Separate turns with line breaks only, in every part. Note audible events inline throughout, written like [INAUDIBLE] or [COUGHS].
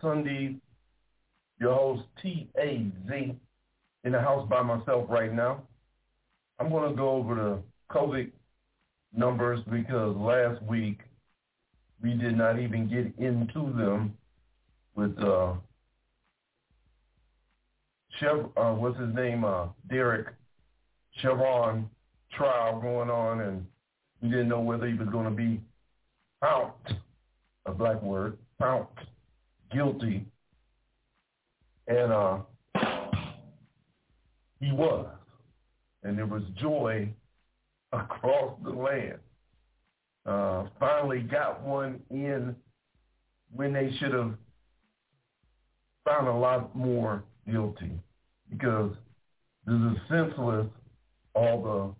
Sunday. Your host T-A-Z in the house by myself right now. I'm going to go over the COVID numbers because last week we did not even get into them with uh, Chev, uh, what's his name, uh, Derek Chauvin trial going on, and we didn't know whether he was going to be out, a black word, found guilty, and uh, he was, and there was joy [LAUGHS] across the land. Uh, finally got one in when they should have found a lot more guilty because this is senseless, all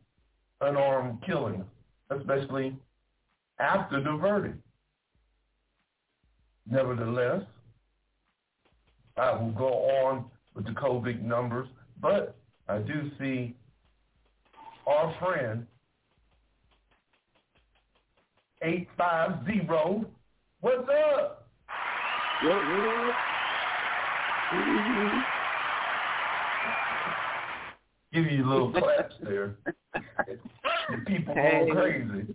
the unarmed killings, especially after the verdict. Nevertheless, I will go on with the COVID numbers, but I do see our friend 850. What's up? Give you a little [LAUGHS] claps there. The people
Hey.
go crazy.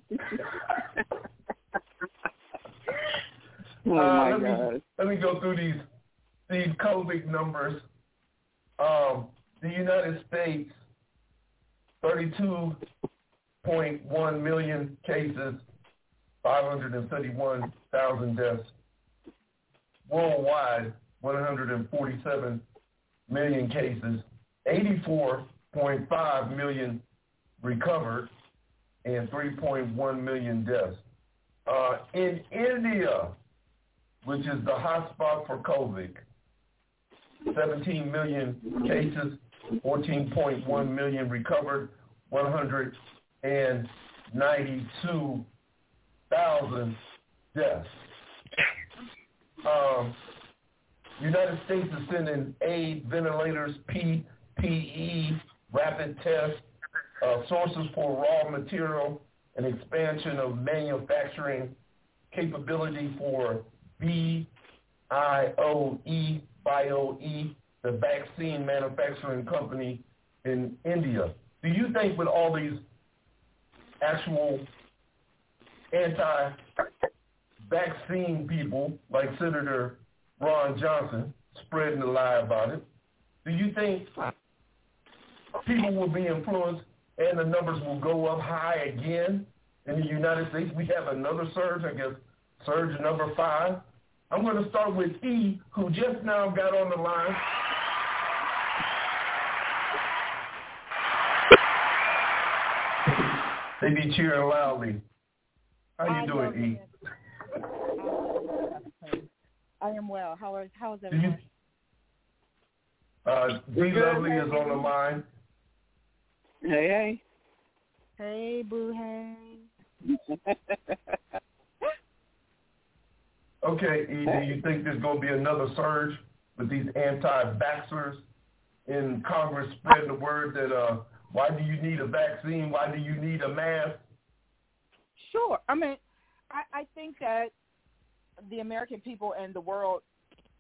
Oh
Uh,
my
let me let me go through these these COVID numbers. Um, the United States, 32.1 million cases, 531,000 deaths. Worldwide, 147 million cases, 84.5 million recovered, and 3.1 million deaths. Uh, in India, which is the hotspot for COVID, 17 million cases, 14.1 million recovered, 192,000 deaths. Um, United States is sending aid, ventilators, PPE, rapid tests, uh, sources for raw material, and expansion of manufacturing capability for BIOE, BioE, the vaccine manufacturing company in India. Do you think with all these actual anti-vaccine people like Senator Ron Johnson spreading the lie about it, do you think people will be influenced and the numbers will go up high again in the United States? We have another surge, I guess, surge number five. I'm going to start with E, who just now got on the line. They be cheering loudly. How you
I
doing,
love
E?
it. I am well. How is how is
Do you,
everyone?
uh, D Lovely is on the line.
Hey,
Hey, boo, hey. [LAUGHS]
hey.
Okay, E, do you think there's going to be another surge with these anti-vaxxers in Congress spreading the word that uh, why do you need a vaccine? Why do you need a mask?
Sure. I mean, I, I think that the American people and the world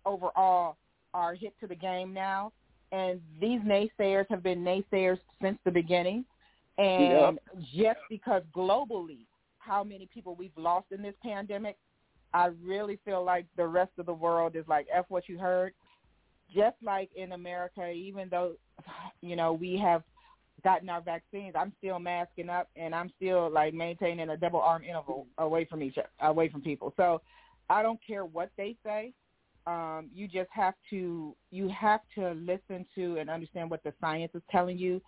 overall are hit to the game now, and these naysayers have been naysayers since the beginning. And just because globally, how many people we've lost in this pandemic, I really feel like the rest of the world is like f what you heard. Just like in America, even though you know we have gotten our vaccines, I'm still masking up and I'm still like maintaining a double arm interval away from each away from people. So I don't care what they say. Um, you just have to you have to listen to and understand what the science is telling you,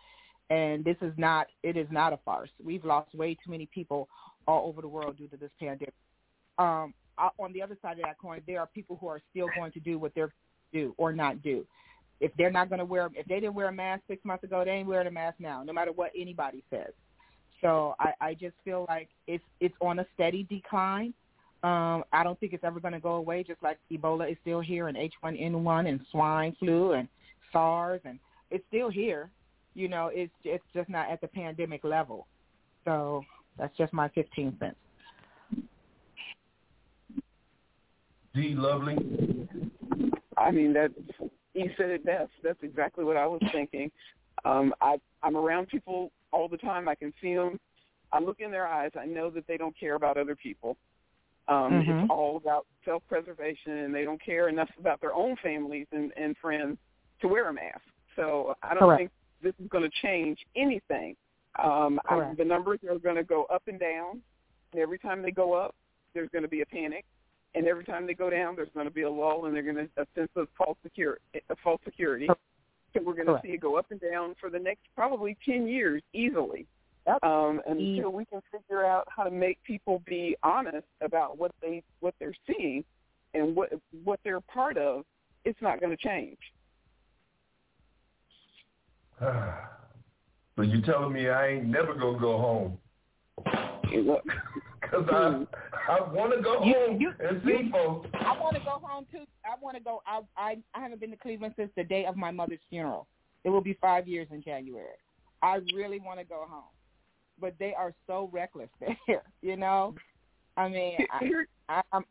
and this is not it is not a farce. We've lost way too many people all over the world due to this pandemic. Um, on the other side of that coin, there are people who are still going to do what they're do or not do. If they're not going to wear, if they didn't wear a mask six months ago, they ain't wearing a mask now, no matter what anybody says. So I, I just feel like it's it's on a steady decline. Um, I don't think it's ever going to go away. Just like Ebola is still here, and H1N1, and swine flu, and SARS, and it's still here. You know, it's it's just not at the pandemic level. So that's just my 15 cents.
D. Lovely.
I mean that you said it best. That's exactly what I was thinking. Um, I I'm around people all the time. I can see them. I look in their eyes. I know that they don't care about other people. Um,
mm-hmm.
It's all about self-preservation, and they don't care enough about their own families and, and friends to wear a mask. So I don't
Correct.
think this is going to change anything. Um, I, the numbers are going to go up and down, and every time they go up, there's going to be a panic, and every time they go down, there's going to be a lull, and they're going to a sense of false security. A false security. So we're going to see it go up and down for the next probably ten years easily.
Yep.
Um, until we can figure out how to make people be honest about what they what they're seeing and what what they're part of, it's not going to change. [SIGHS]
so you telling me I ain't never gonna go home?
Look, [LAUGHS]
because I I want to go
You-
home
you-
and see folks.
I want to go home too. I want to go. I, I I haven't been to Cleveland since the day of my mother's funeral. It will be five years in January. I really want to go home, but they are so reckless [LAUGHS] there. You know, I mean, I,
Here-
I, I'm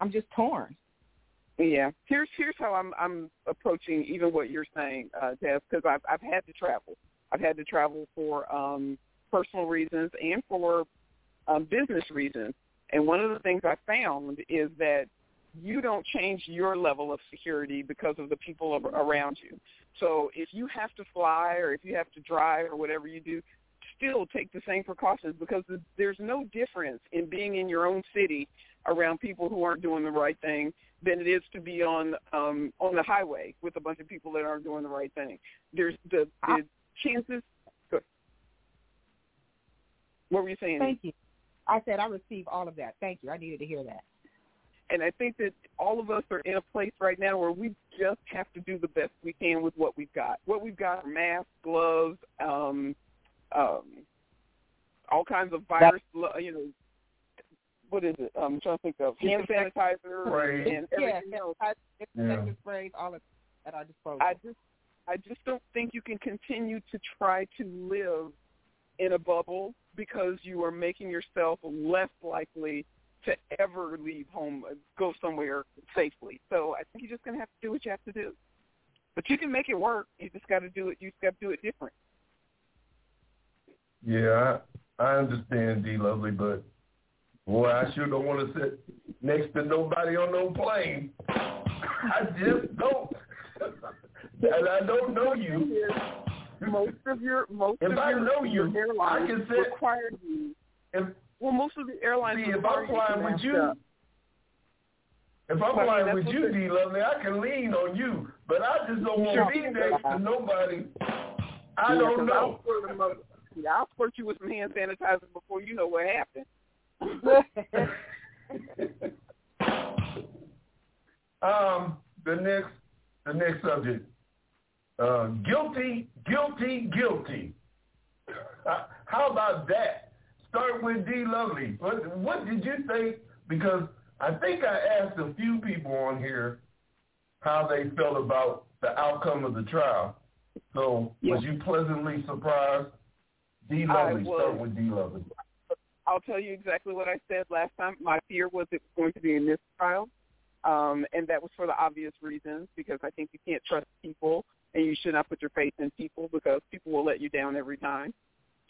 I'm just torn.
Yeah. Here's here's how I'm I'm approaching even what you're saying, uh, Des, because I've I've had to travel. I've had to travel for um, personal reasons and for um, business reasons. And one of the things I found is that you don't change your level of security because of the people around you. So if you have to fly or if you have to drive or whatever you do, still take the same precautions because there's no difference in being in your own city around people who aren't doing the right thing than it is to be on um on the highway with a bunch of people that aren't doing the right thing. There's the, the chances good. What were you saying?
Thank you. I said I receive all of that. Thank you. I needed to hear that.
And I think that all of us are in a place right now where we just have to do the best we can with what we've got. What we've got are masks, gloves, um, um, all kinds of virus, you know, what is it? I'm trying to think of hand sanitizer
Right.
and everything
yeah,
else.
I,
Yeah.
yeah. sprays, all of at our disposal.
I just I just don't think you can continue to try to live in a bubble because you are making yourself less likely to ever leave home, uh, go somewhere safely. So I think you're just going to have to do what you have to do. But you can make it work. You just got to do it. You just got to do it different.
Yeah, I, I understand, D. Lovely, but boy, I sure don't want to sit next to nobody on no plane. I just don't, [LAUGHS] and I don't know you.
Most of your most
If
of
I
your,
know you,
airlines
I can sit-
require you.
If
Well, most of the airlines
see, if I'm flying with you,
up.
if I'm
Well, I mean,
flying with you, D. Lovely, I can lean on you, but I just don't want to be next to nobody. I
Yeah,
don't know.
I'll. Yeah, I'll squirt you with some hand sanitizer before you know what happened. [LAUGHS]
um, the next, the next subject. Uh, guilty, guilty, guilty. Uh, how about that? Start with D. Lovely. What, what did you think? Because I think I asked a few people on here how they felt about the outcome of the trial. So was you pleasantly surprised? D. Lovely. Start with D. Lovely.
I'll tell you exactly what I said last time. My fear was it was going to be a mistrial, um, and that was for the obvious reasons because I think you can't trust people, and you should not put your faith in people because people will let you down every time.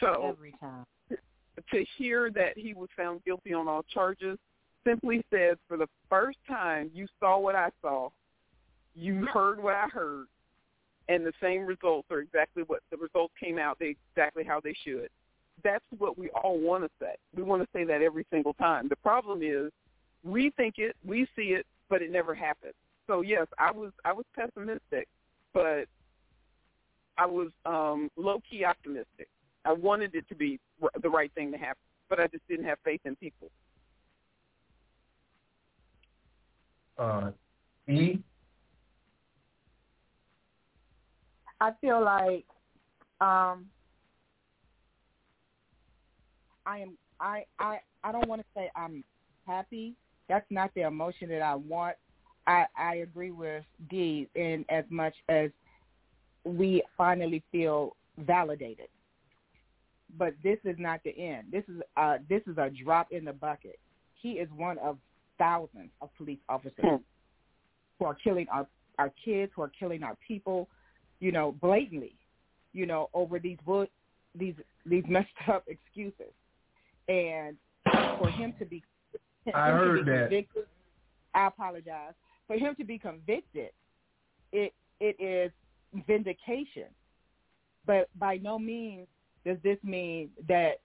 So
Every time.
to hear that he was found guilty on all charges simply says for the first time you saw what I saw, you heard what I heard, and the same results are exactly what the results came out they, exactly how they should. That's what we all want to say. We want to say that every single time. The problem is we think it, we see it, but it never happens. So yes, I was I was pessimistic, but I was um, low key optimistic. I wanted it to be r- the right thing to happen, but I just didn't have faith in people.
Uh, e.
I feel like um, I am. I I I don't want to say I'm happy. That's not the emotion that I want. I I agree with Dee in as much as we finally feel validated. But this is not the end. This is uh this is a drop in the bucket. He is one of thousands of police officers
Hmm.
who are killing our our kids, who are killing our people, you know, blatantly, you know, over these wo- these these [LAUGHS] messed up excuses. And for him to be
I
him to
heard
be
that.
convicted, I apologize. For him to be convicted, it it is vindication. But by no means does this mean that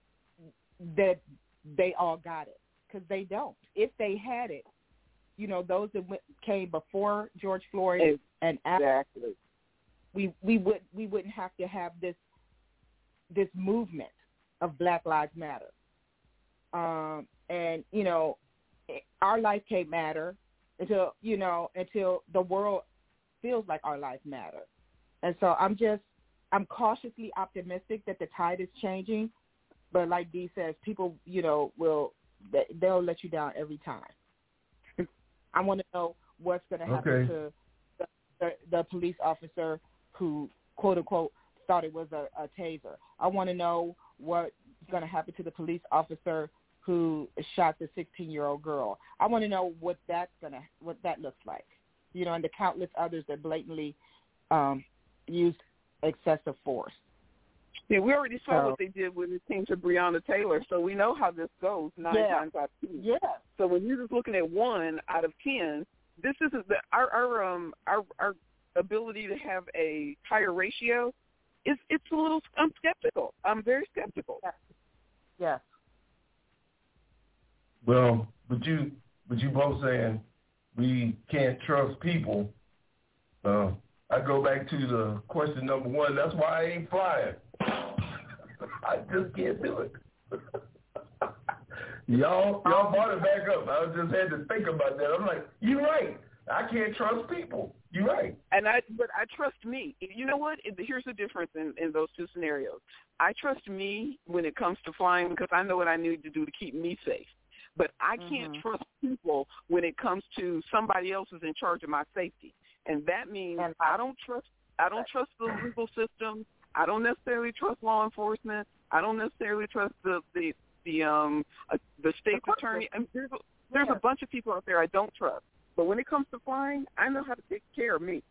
that they all got it because they don't. If they had it, you know, those that went, came before George Floyd and after,
Exactly.
we we would we wouldn't have to have this this movement of Black Lives Matter. Um, and you know, our life can't matter until you know until the world feels like our life matter. And so I'm just I'm cautiously optimistic that the tide is changing, but like Dee says, people you know will they- they'll let you down every time. I want to know what's going to happen
Okay.
to the, the, the police officer who quote unquote thought it was a, a taser. I want to know what's going to happen to the police officer who shot the 16 year old girl. I want to know what that's to what that looks like. You know, and the countless others that blatantly um, used excessive force.
Yeah, we already saw
So-
what they did when it came to Breonna Taylor, so we know how this goes nine
Yeah.
times out of ten.
Yeah.
So when you're just looking at one out of ten, this isn't the our our um our our ability to have a higher ratio. It's it's a little. I'm skeptical. I'm very skeptical.
Yes.
Well, but you but you both saying we can't trust people. Uh, I go back to the question number one. That's why I ain't flying. [LAUGHS] I just can't do it. [LAUGHS] y'all y'all brought it back up. I just had to think about that. I'm like, you're right. I can't trust people. You're right.
And I, but I trust me. You know what? Here's the difference in, in those two scenarios. I trust me when it comes to flying because I know what I need to do to keep me safe. But I can't
Mhm.
trust people when it comes to somebody else is in charge of my safety, and that means
And
I don't trust. I don't trust the legal system. I don't necessarily trust law enforcement. I don't necessarily trust the the the um uh, the state attorney. And there's a, there's
Yeah.
a bunch of people out there I don't trust. But when it comes to flying, I know how to take care of me.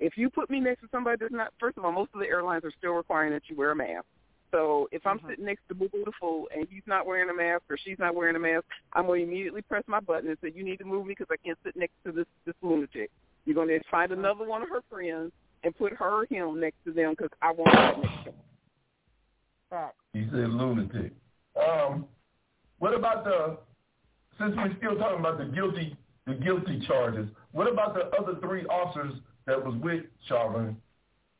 If you put me next to somebody that's not, first of all, most of the airlines are still requiring that you wear a mask. So if I'm
Mhm.
sitting next to Boo Boo the Fool and he's not wearing a mask or she's not wearing a mask, I'm going to immediately press my button and say, you need to move me because I can't sit next to this, this lunatic. You're going to find another one of her friends and put her or him next to them because I want to sit next to them.
Facts.
He said lunatic. Um, what about the since we're still talking about the guilty the guilty charges? What about the other three officers that was with Chauvin?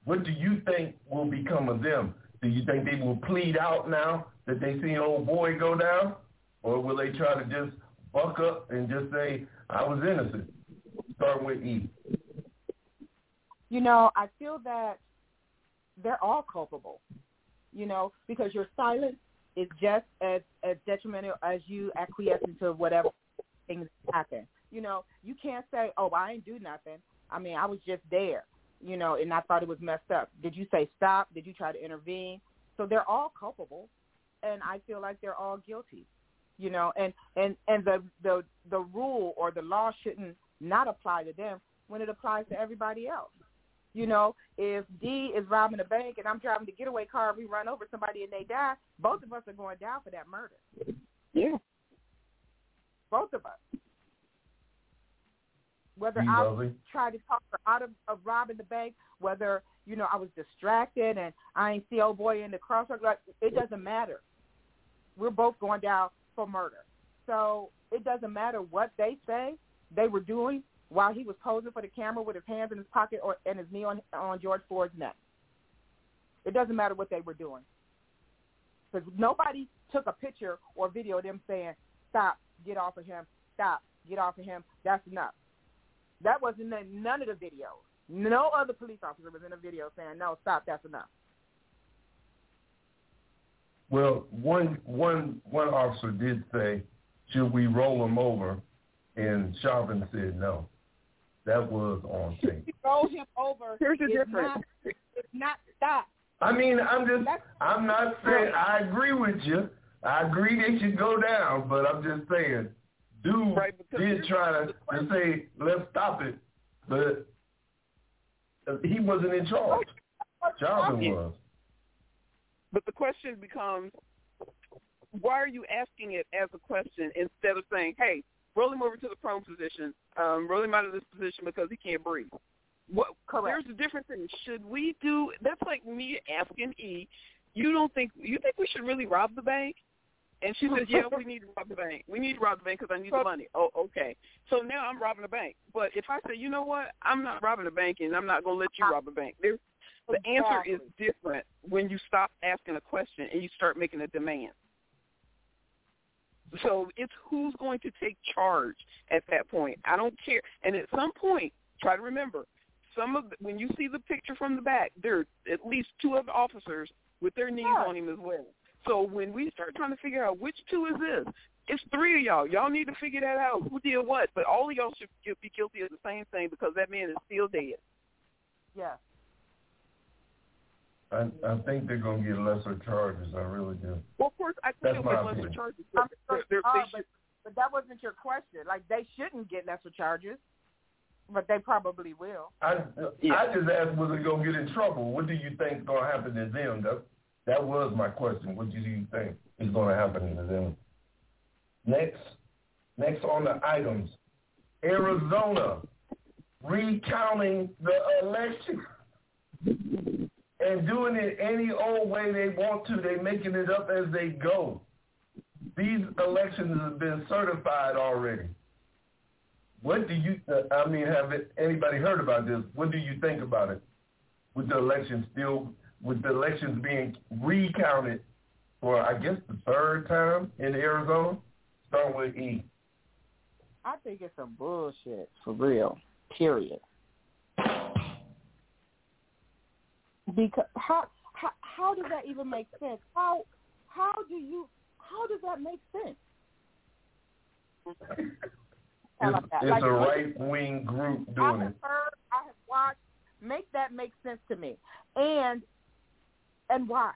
What do you think will become of them? Do you think they will plead out now that they see old boy go down, or will they try to just buck up and just say I was innocent? Start with E.
You know, I feel that they're all culpable. You know, because your silence is just as as detrimental as you acquiescing to whatever things happen. You know, you can't say, "Oh, I ain't do nothing." I mean, I was just there. You know, and I thought it was messed up. Did you say stop? Did you try to intervene? So they're all culpable, and I feel like they're all guilty. You know, and and and the the the rule or the law shouldn't not apply to them when it applies to everybody else. You know, if D is robbing a bank and I'm driving the getaway car, and we run over somebody and they die, both of us are going down for that murder.
Yeah.
Both of us. Whether I tried to talk her out of, of robbing the bank, whether, you know, I was distracted and I ain't see old boy in the crosswalk, like, it doesn't matter. We're both going down for murder. So it doesn't matter what they say they were doing while he was posing for the camera with his hands in his pocket or and his knee on on George Floyd's neck. It doesn't matter what they were doing. Because nobody took a picture or video of them saying, stop, get off of him, stop, get off of him, that's enough. That wasn't in none of the videos. No other police officer was in a video saying, no, stop, that's enough.
Well, one one one officer did say, "Should we roll him over?" And Chauvin said no. That was on tape.
Roll him over.
Here's the
it's
difference.
Not, it's not stop.
I mean, I'm just,
That's-
I'm not saying I agree with you. I agree they should go down, but I'm just saying, dude
Right,
did try to, to say, let's stop it, but he wasn't in charge. Chauvin
Yeah.
was.
But the question becomes, why are you asking it as a question instead of saying, hey, roll him over to the prone position, um, roll him out of this position because he can't breathe? What,
Correct.
There's a different thing. Should we do? That's like me asking E, you don't think you think we should really rob the bank? And she says, yeah, we [LAUGHS] need to rob the bank. We need to rob the bank because I need the money. Oh, okay. So now I'm robbing a bank. But if I say, you know what, I'm not robbing a bank and I'm not going to let you rob a bank. There's, the answer is different when you stop asking a question and you start making a demand. So it's who's going to take charge at that point. I don't care. And at some point, try to remember, some of the, when you see the picture from the back, there are at least two other officers with their knees on him as well. So when we start trying to figure out which two is this, it's three of y'all. Y'all need to figure that out. Who did what? But all of y'all should be guilty of the same thing because that man is still dead.
Yeah.
I, I think they're gonna get lesser charges. I really do.
Well, of course, I
That's
think
my
they'll get lesser
opinion.
charges.
I'm
but
sure
they're-
they are,
they
Uh, but, but that wasn't your question. Like they shouldn't get lesser charges, but they probably will.
I
Yeah.
I just asked was they gonna get in trouble. What do you think gonna happen to them? That that was my question. What do you think is gonna happen to them? Next, next on the items, Arizona recounting the election and doing it any old way they want to. They're making it up as they go. These elections have been certified already. What do you? I mean, have anybody heard about this? What do you think about it? With the election still, with the elections being recounted for, I guess, the third time in Arizona. Start with E.
I think it's some bullshit for real. Period. Because how how how does that even make sense? How how do you how does that make sense? [LAUGHS]
It's,
that?
it's
Like,
a right wing group doing I
have
it.
heard, I have watched. Make that make sense to me, and and why?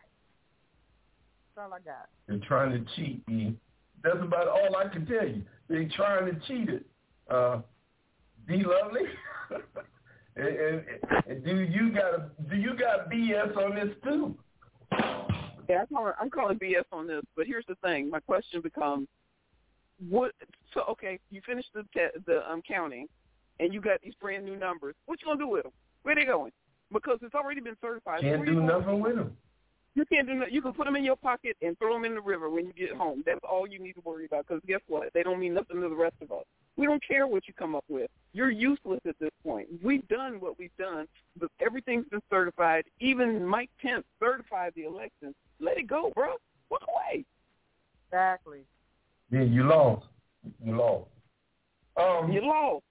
That's all I got.
They're trying to cheat me. That's about all I can tell you. They're trying to cheat it. Uh, D. Lovely. [LAUGHS] and, and, and do you got a, do you got BS on this too?
Yeah, I'm calling, I'm calling BS on this, but here's the thing. My question becomes, what? So okay, you finished the te- the um, counting, and you got these brand new numbers. What you gonna do with them? Where they going? Because it's already been certified.
Can't
you
do nothing with them.
You can't do nothing. You can put them in your pocket and throw them in the river when you get home. That's all you need to worry about. Because guess what? They don't mean nothing to the rest of us. We don't care what you come up with. You're useless at this point. We've done what we've done. But everything's been certified. Even Mike Pence certified the election. Let it go, bro. Walk away.
Exactly.
Yeah, you lost. You lost. Um,
You lost.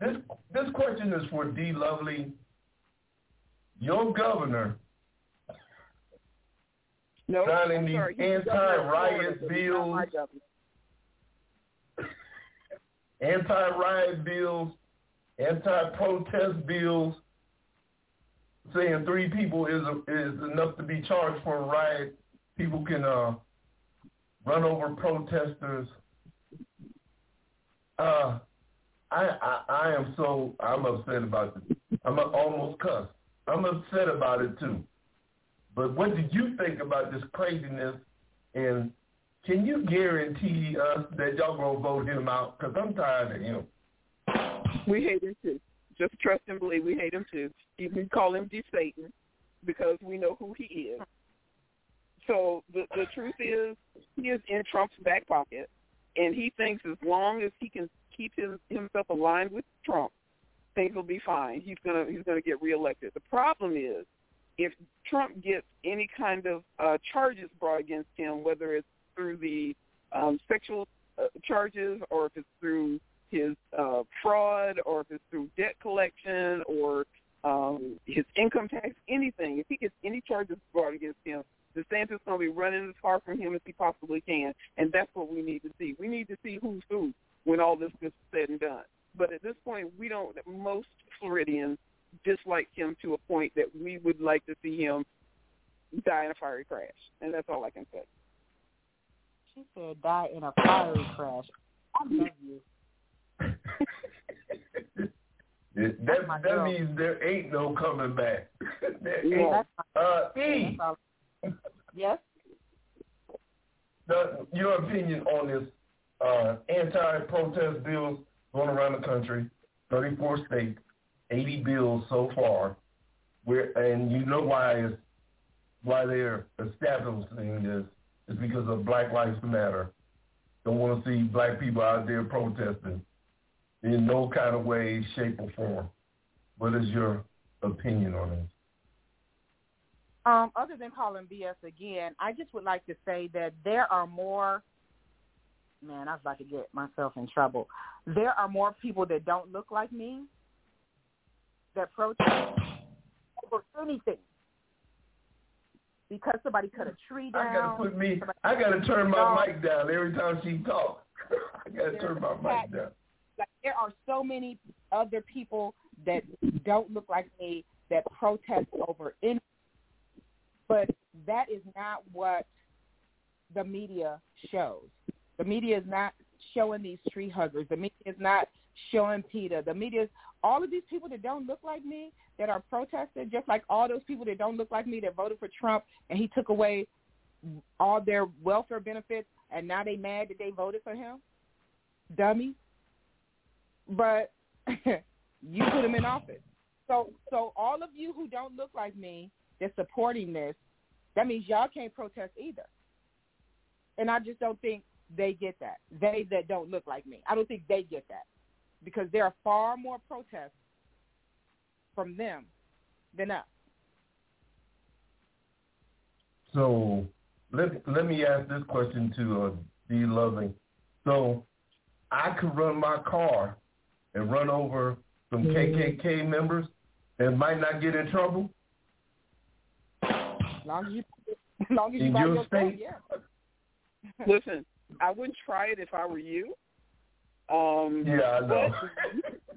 This this question is for D. Lovely. Your governor
No,
Signing these
sorry. He's the governor of
anti-riot
Florida, but he's not my
bills. anti-riot bills, anti-protest bills, saying three people is is enough to be charged for a riot. People can uh, run over protesters. Uh, I, I I am so I'm upset about this. I'm almost cussed. I'm upset about it too. But what do you think about this craziness? And can you guarantee us that y'all gonna vote him out? Because I'm tired of him.
We hate him too. Just trust and believe we hate him too. You can call him D Satan because we know who he is. So the the truth is he is in Trump's back pocket and he thinks as long as he can keep his, himself aligned with Trump, things will be fine. He's gonna he's gonna get reelected. The problem is if Trump gets any kind of uh, charges brought against him, whether it's through the um, sexual uh, charges or if it's through his uh, fraud or if it's through debt collection or um, his income tax, anything, if he gets any charges brought against him, DeSantis is going to be running as far from him as he possibly can, and that's what we need to see. We need to see who's who when all this is said and done. But at this point, we don't. Most Floridians dislike him to a point that we would like to see him die in a fiery crash, and that's all I can say.
She said, "Die in a fiery crash." I love you. [LAUGHS]
that that means there ain't no coming back. [LAUGHS] there
Yeah.
ain't. Uh, E,
Yes.
the, your opinion on this uh, anti-protest bills going around the country, 34 states, 80 bills so far, where and you know why it's, why they're establishing this is because of Black Lives Matter. Don't want to see black people out there protesting in no kind of way, shape, or form. What is your opinion on this?
Um, other than calling BS again, I just would like to say that there are more. Man, I was about to get myself in trouble. There are more people that don't look like me that protest over anything because somebody cut a tree down.
I gotta put me. I gotta turn my
No.
mic down every time she talks. [LAUGHS] I gotta turn my mic down.
like there are so many other people that don't look like me that protest over any but that is not what the media shows. The media is not showing these tree huggers. The media is not showing PETA. The media is all of these people that don't look like me that are protesting, just like all those people that don't look like me that voted for Trump and he took away all their welfare benefits and now they mad that they voted for him. Dummy but [LAUGHS] you put him in office. So so all of you who don't look like me that's supporting this, that means y'all can't protest either. And I just don't think they get that. They that don't look like me. I don't think they get that. Because there are far more protests from them than us.
So let let me ask this question to uh, D. Loving. So I could run my car and run over some KKK members and might not get in trouble
As long as you [LAUGHS] as long as you
in
buy
your
your
state.
yeah. [LAUGHS]
Listen, I wouldn't try it if I were you. Um,
Yeah, I know.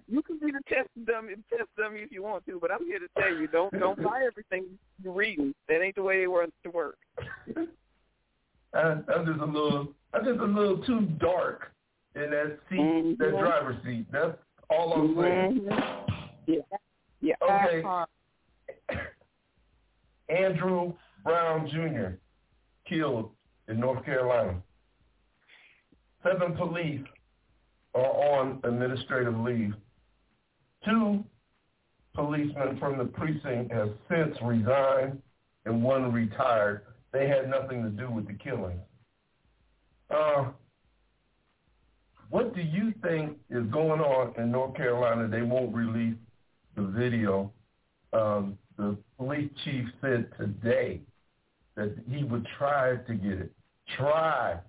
you can be the test dummy, test dummy if you want to, but I'm here to tell you, don't don't [LAUGHS] buy everything you're reading. That ain't the way it wants to work.
I, I'm just a little, I'm just a little too dark in that seat, that
Mhm.
driver's seat. That's all I'm saying.
Mhm. Yeah, yeah.
Okay.
That part. [COUGHS]
Andrew Brown Jr. killed in North Carolina. Seven police are on administrative leave. Two policemen from the precinct have since resigned and one retired. They had nothing to do with the killing. Uh, what do you think is going on in North Carolina? They won't release the video. Um, the police chief said today that he would try to get it, try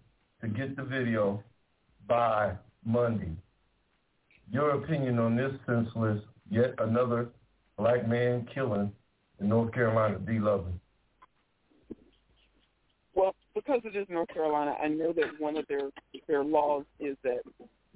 to get the video by Monday. Your opinion on this senseless, yet another black man killing in North Carolina, D. Loving.
Well, because it is North Carolina, I know that one of their their laws is that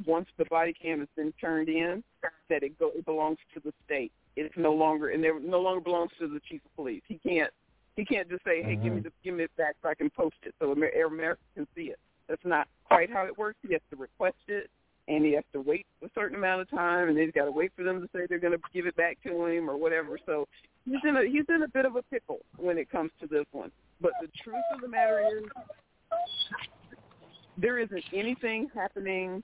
once the body cam has been turned in, that it go it belongs to the state. It's no longer and it no longer belongs to the chief of police. He can't he can't just say, hey, give me mm-hmm. the give me it back so I can post it so Amer- America can see it. That's not quite how it works. He has to request it, and he has to wait a certain amount of time, and then he's got to wait for them to say they're going to give it back to him or whatever. So he's in a he's in a bit of a pickle when it comes to this one. But the truth of the matter is, there isn't anything happening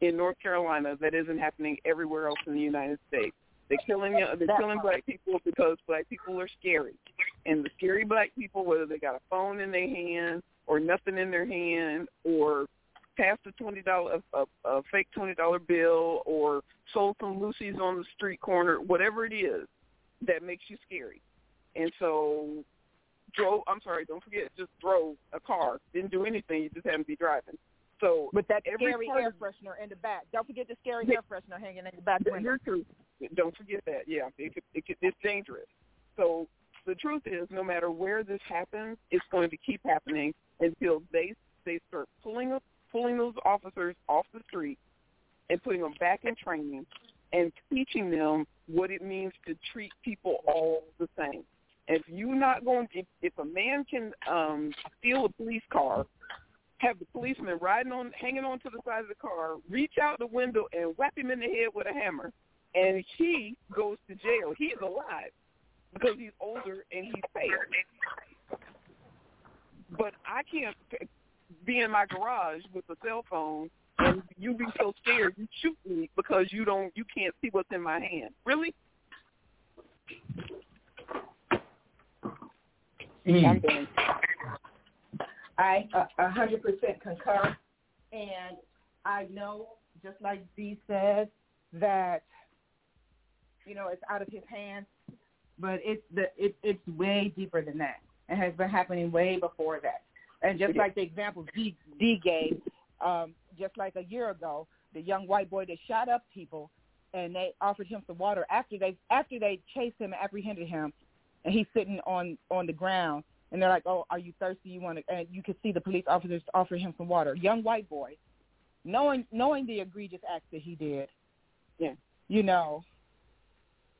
in North Carolina that isn't happening everywhere else in the United States. They're killing they're killing black people because black people are scary, and the scary black people, whether they got a phone in their hand or nothing in their hand, or passed a twenty dollar a, a, fake twenty dollar bill, or sold some loosies on the street corner, whatever it is that makes you scary. and so drove. I'm sorry, don't forget, just drove a car. Didn't do anything. You just happened to be driving. So
with that
every
scary
part
air freshener in the back. Don't forget the scary
Yeah.
air freshener hanging in the back window.
You're true. Don't forget that. Yeah, it could, it could, it's dangerous. So the truth is, no matter where this happens, it's going to keep happening until they they start pulling up, pulling those officers off the street and putting them back in training and teaching them what it means to treat people all the same. If you're not going, if, if a man can um, steal a police car, have the policeman riding on, hanging on to the side of the car, reach out the window and whack him in the head with a hammer, and he goes to jail. He's alive because he's older and he's failed. But I can't be in my garage with a cell phone and you be so scared you shoot me because you don't you can't see what's in my hand. Really? I'm.
I uh, hundred percent concur, and I know, just like Dee said, that you know it's out of his hands, but it's the it, it's way deeper than that. It has been happening way before that. And just like the example D, D gave, um, just like a year ago, the young white boy that shot up people, and they offered him some water after they after they chased him and apprehended him, and he's sitting on on the ground and they're like, "Oh, are you thirsty? You want to?" And you could see the police officers offer him some water. Young white boy, knowing knowing the egregious acts that he did,
Yeah.
you know,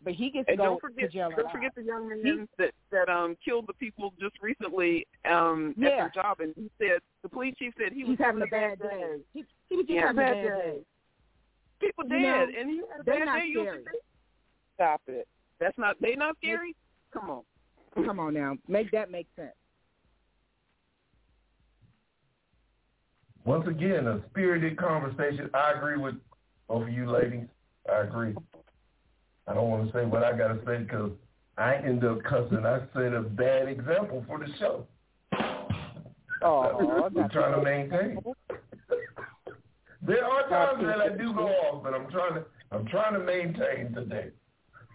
but he gets
And
to go
don't forget,
to jail.
don't forget the young man
He-
that that um killed the people just recently um at their job, and he said the police chief said he was
He's having a bad day. He, he was just
Yeah,
having a
bad
bad
day.
day.
People
You
dead,
know,
and he had a bad
not
day. You
scary.
Stop it. That's not. They not scary. Come on.
Come on now, make that make sense.
Once again, a spirited conversation. I agree with both of you ladies. I agree. I don't want to say what I got to say because I end up cussing. I set a bad example for the show.
Oh, [LAUGHS]
I'm trying to maintain. There are times that I do go off, but I'm trying to I'm trying to maintain today.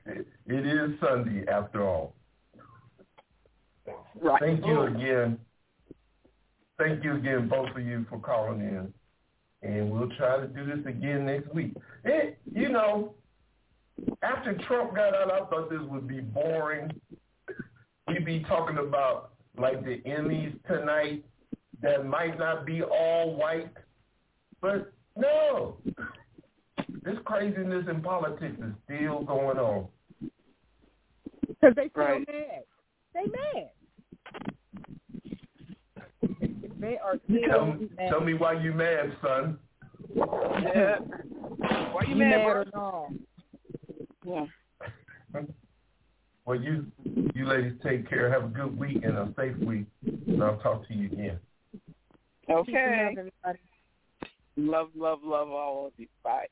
It, it is Sunday after all.
Right.
Thank you again. Thank you again, both of you, for calling in. And we'll try to do this again next week. It, you know, after Trump got out, I thought this would be boring. We'd be talking about like the Emmys tonight that might not be all white. But no, this craziness in politics is still going on.
Because they feel
Right.
mad. They mad. [LAUGHS] they are
Tell,
still mad.
tell me why you mad, son.
Yeah. Why you,
you
mad,
mad or no?
Yeah.
Well, you you ladies take care. Have a good week and a safe week. And I'll talk to you again.
Okay.
Peace and love, everybody.
Love, love, love all of you. Bye.